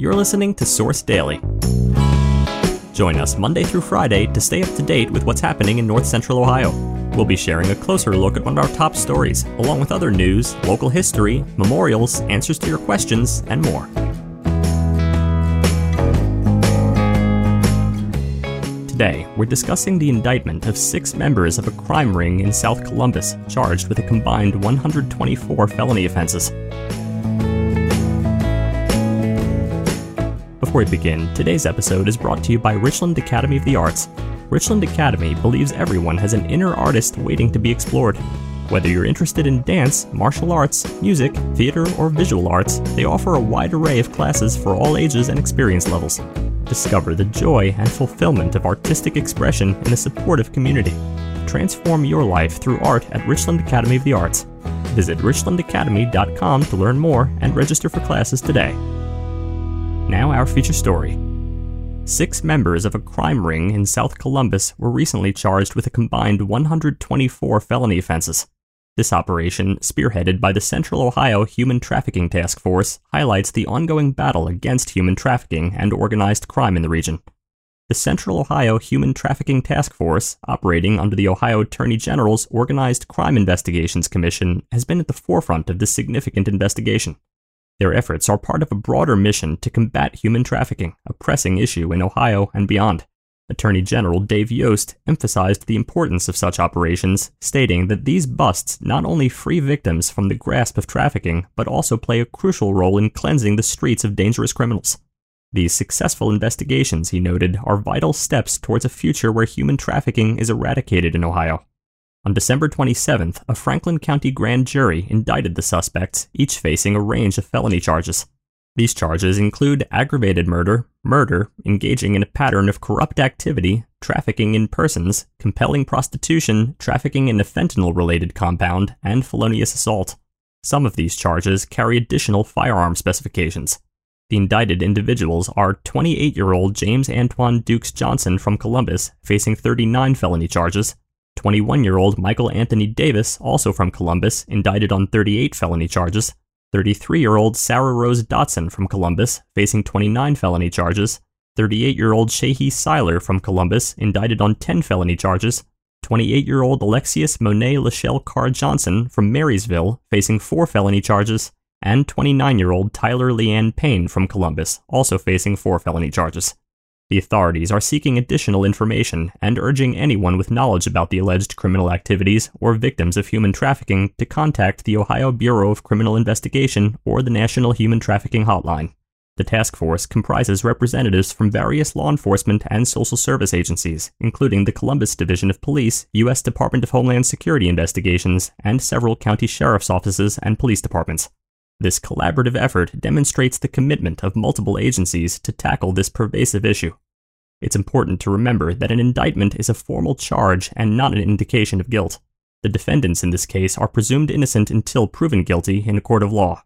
You're listening to Source Daily. Join us Monday through Friday to stay up to date with what's happening in North Central Ohio. We'll be sharing a closer look at one of our top stories, along with other news, local history, memorials, answers to your questions, and more. Today, we're discussing the indictment of six members of a crime ring in South Columbus charged with a combined 124 felony offenses. Before we begin, today's episode is brought to you by Richland Academy of the Arts. Richland Academy believes everyone has an inner artist waiting to be explored. Whether you're interested in dance, martial arts, music, theater, or visual arts, they offer a wide array of classes for all ages and experience levels. Discover the joy and fulfillment of artistic expression in a supportive community. Transform your life through art at Richland Academy of the Arts. Visit richlandacademy.com to learn more and register for classes today. Now, our feature story. Six members of a crime ring in South Columbus were recently charged with a combined 124 felony offenses. This operation, spearheaded by the Central Ohio Human Trafficking Task Force, highlights the ongoing battle against human trafficking and organized crime in the region. The Central Ohio Human Trafficking Task Force, operating under the Ohio Attorney General's Organized Crime Investigations Commission, has been at the forefront of this significant investigation. Their efforts are part of a broader mission to combat human trafficking, a pressing issue in Ohio and beyond. Attorney General Dave Yost emphasized the importance of such operations, stating that these busts not only free victims from the grasp of trafficking, but also play a crucial role in cleansing the streets of dangerous criminals. These successful investigations, he noted, are vital steps towards a future where human trafficking is eradicated in Ohio. On December 27th, a Franklin County grand jury indicted the suspects, each facing a range of felony charges. These charges include aggravated murder, murder, engaging in a pattern of corrupt activity, trafficking in persons, compelling prostitution, trafficking in a fentanyl related compound, and felonious assault. Some of these charges carry additional firearm specifications. The indicted individuals are 28 year old James Antoine Dukes Johnson from Columbus, facing 39 felony charges, 21 year old Michael Anthony Davis, also from Columbus, indicted on 38 felony charges, 33 year old Sarah Rose Dotson from Columbus, facing 29 felony charges, 38 year old Shehi Seiler from Columbus, indicted on 10 felony charges, 28 year old Alexius Monet Lachelle Carr Johnson from Marysville, facing 4 felony charges, and 29 year old Tyler Leanne Payne from Columbus, also facing 4 felony charges. The authorities are seeking additional information and urging anyone with knowledge about the alleged criminal activities or victims of human trafficking to contact the Ohio Bureau of Criminal Investigation or the National Human Trafficking Hotline. The task force comprises representatives from various law enforcement and social service agencies, including the Columbus Division of Police, U.S. Department of Homeland Security Investigations, and several county sheriff's offices and police departments. This collaborative effort demonstrates the commitment of multiple agencies to tackle this pervasive issue. It's important to remember that an indictment is a formal charge and not an indication of guilt. The defendants in this case are presumed innocent until proven guilty in a court of law.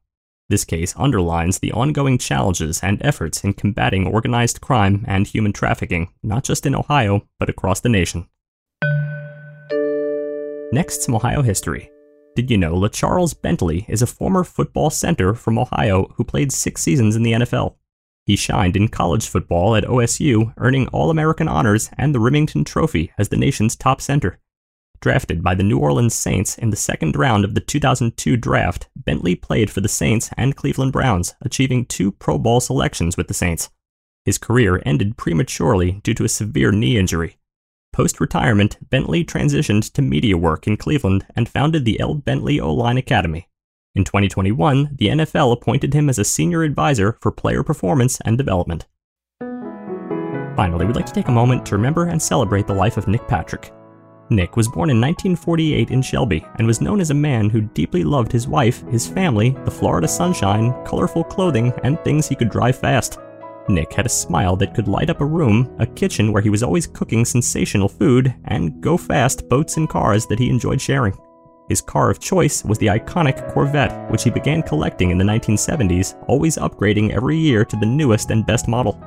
This case underlines the ongoing challenges and efforts in combating organized crime and human trafficking, not just in Ohio, but across the nation. Next, some Ohio history. Did you know LeCharles Bentley is a former football center from Ohio who played six seasons in the NFL? He shined in college football at OSU, earning All American honors and the Rimington Trophy as the nation's top center. Drafted by the New Orleans Saints in the second round of the 2002 draft, Bentley played for the Saints and Cleveland Browns, achieving two Pro Bowl selections with the Saints. His career ended prematurely due to a severe knee injury. Post retirement, Bentley transitioned to media work in Cleveland and founded the L. Bentley O Line Academy. In 2021, the NFL appointed him as a senior advisor for player performance and development. Finally, we'd like to take a moment to remember and celebrate the life of Nick Patrick. Nick was born in 1948 in Shelby and was known as a man who deeply loved his wife, his family, the Florida sunshine, colorful clothing, and things he could drive fast. Nick had a smile that could light up a room, a kitchen where he was always cooking sensational food, and go fast boats and cars that he enjoyed sharing. His car of choice was the iconic Corvette, which he began collecting in the 1970s, always upgrading every year to the newest and best model.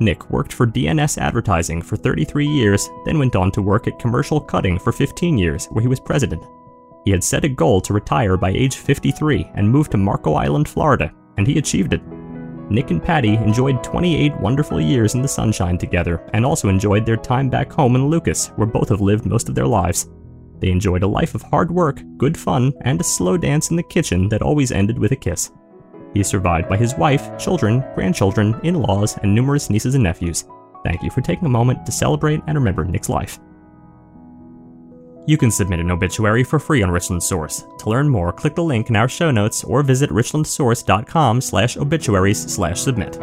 Nick worked for DNS Advertising for 33 years, then went on to work at Commercial Cutting for 15 years, where he was president. He had set a goal to retire by age 53 and move to Marco Island, Florida, and he achieved it. Nick and Patty enjoyed 28 wonderful years in the sunshine together and also enjoyed their time back home in Lucas, where both have lived most of their lives. They enjoyed a life of hard work, good fun, and a slow dance in the kitchen that always ended with a kiss. He is survived by his wife, children, grandchildren, in laws, and numerous nieces and nephews. Thank you for taking a moment to celebrate and remember Nick's life. You can submit an obituary for free on Richland Source. To learn more, click the link in our show notes or visit richlandsource.com slash obituaries slash submit.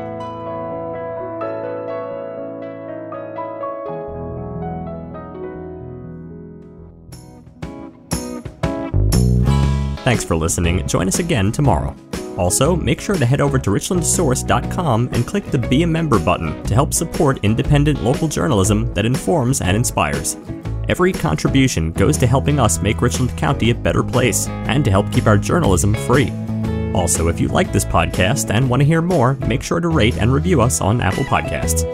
Thanks for listening. Join us again tomorrow. Also, make sure to head over to richlandsource.com and click the Be a Member button to help support independent local journalism that informs and inspires. Every contribution goes to helping us make Richland County a better place and to help keep our journalism free. Also, if you like this podcast and want to hear more, make sure to rate and review us on Apple Podcasts.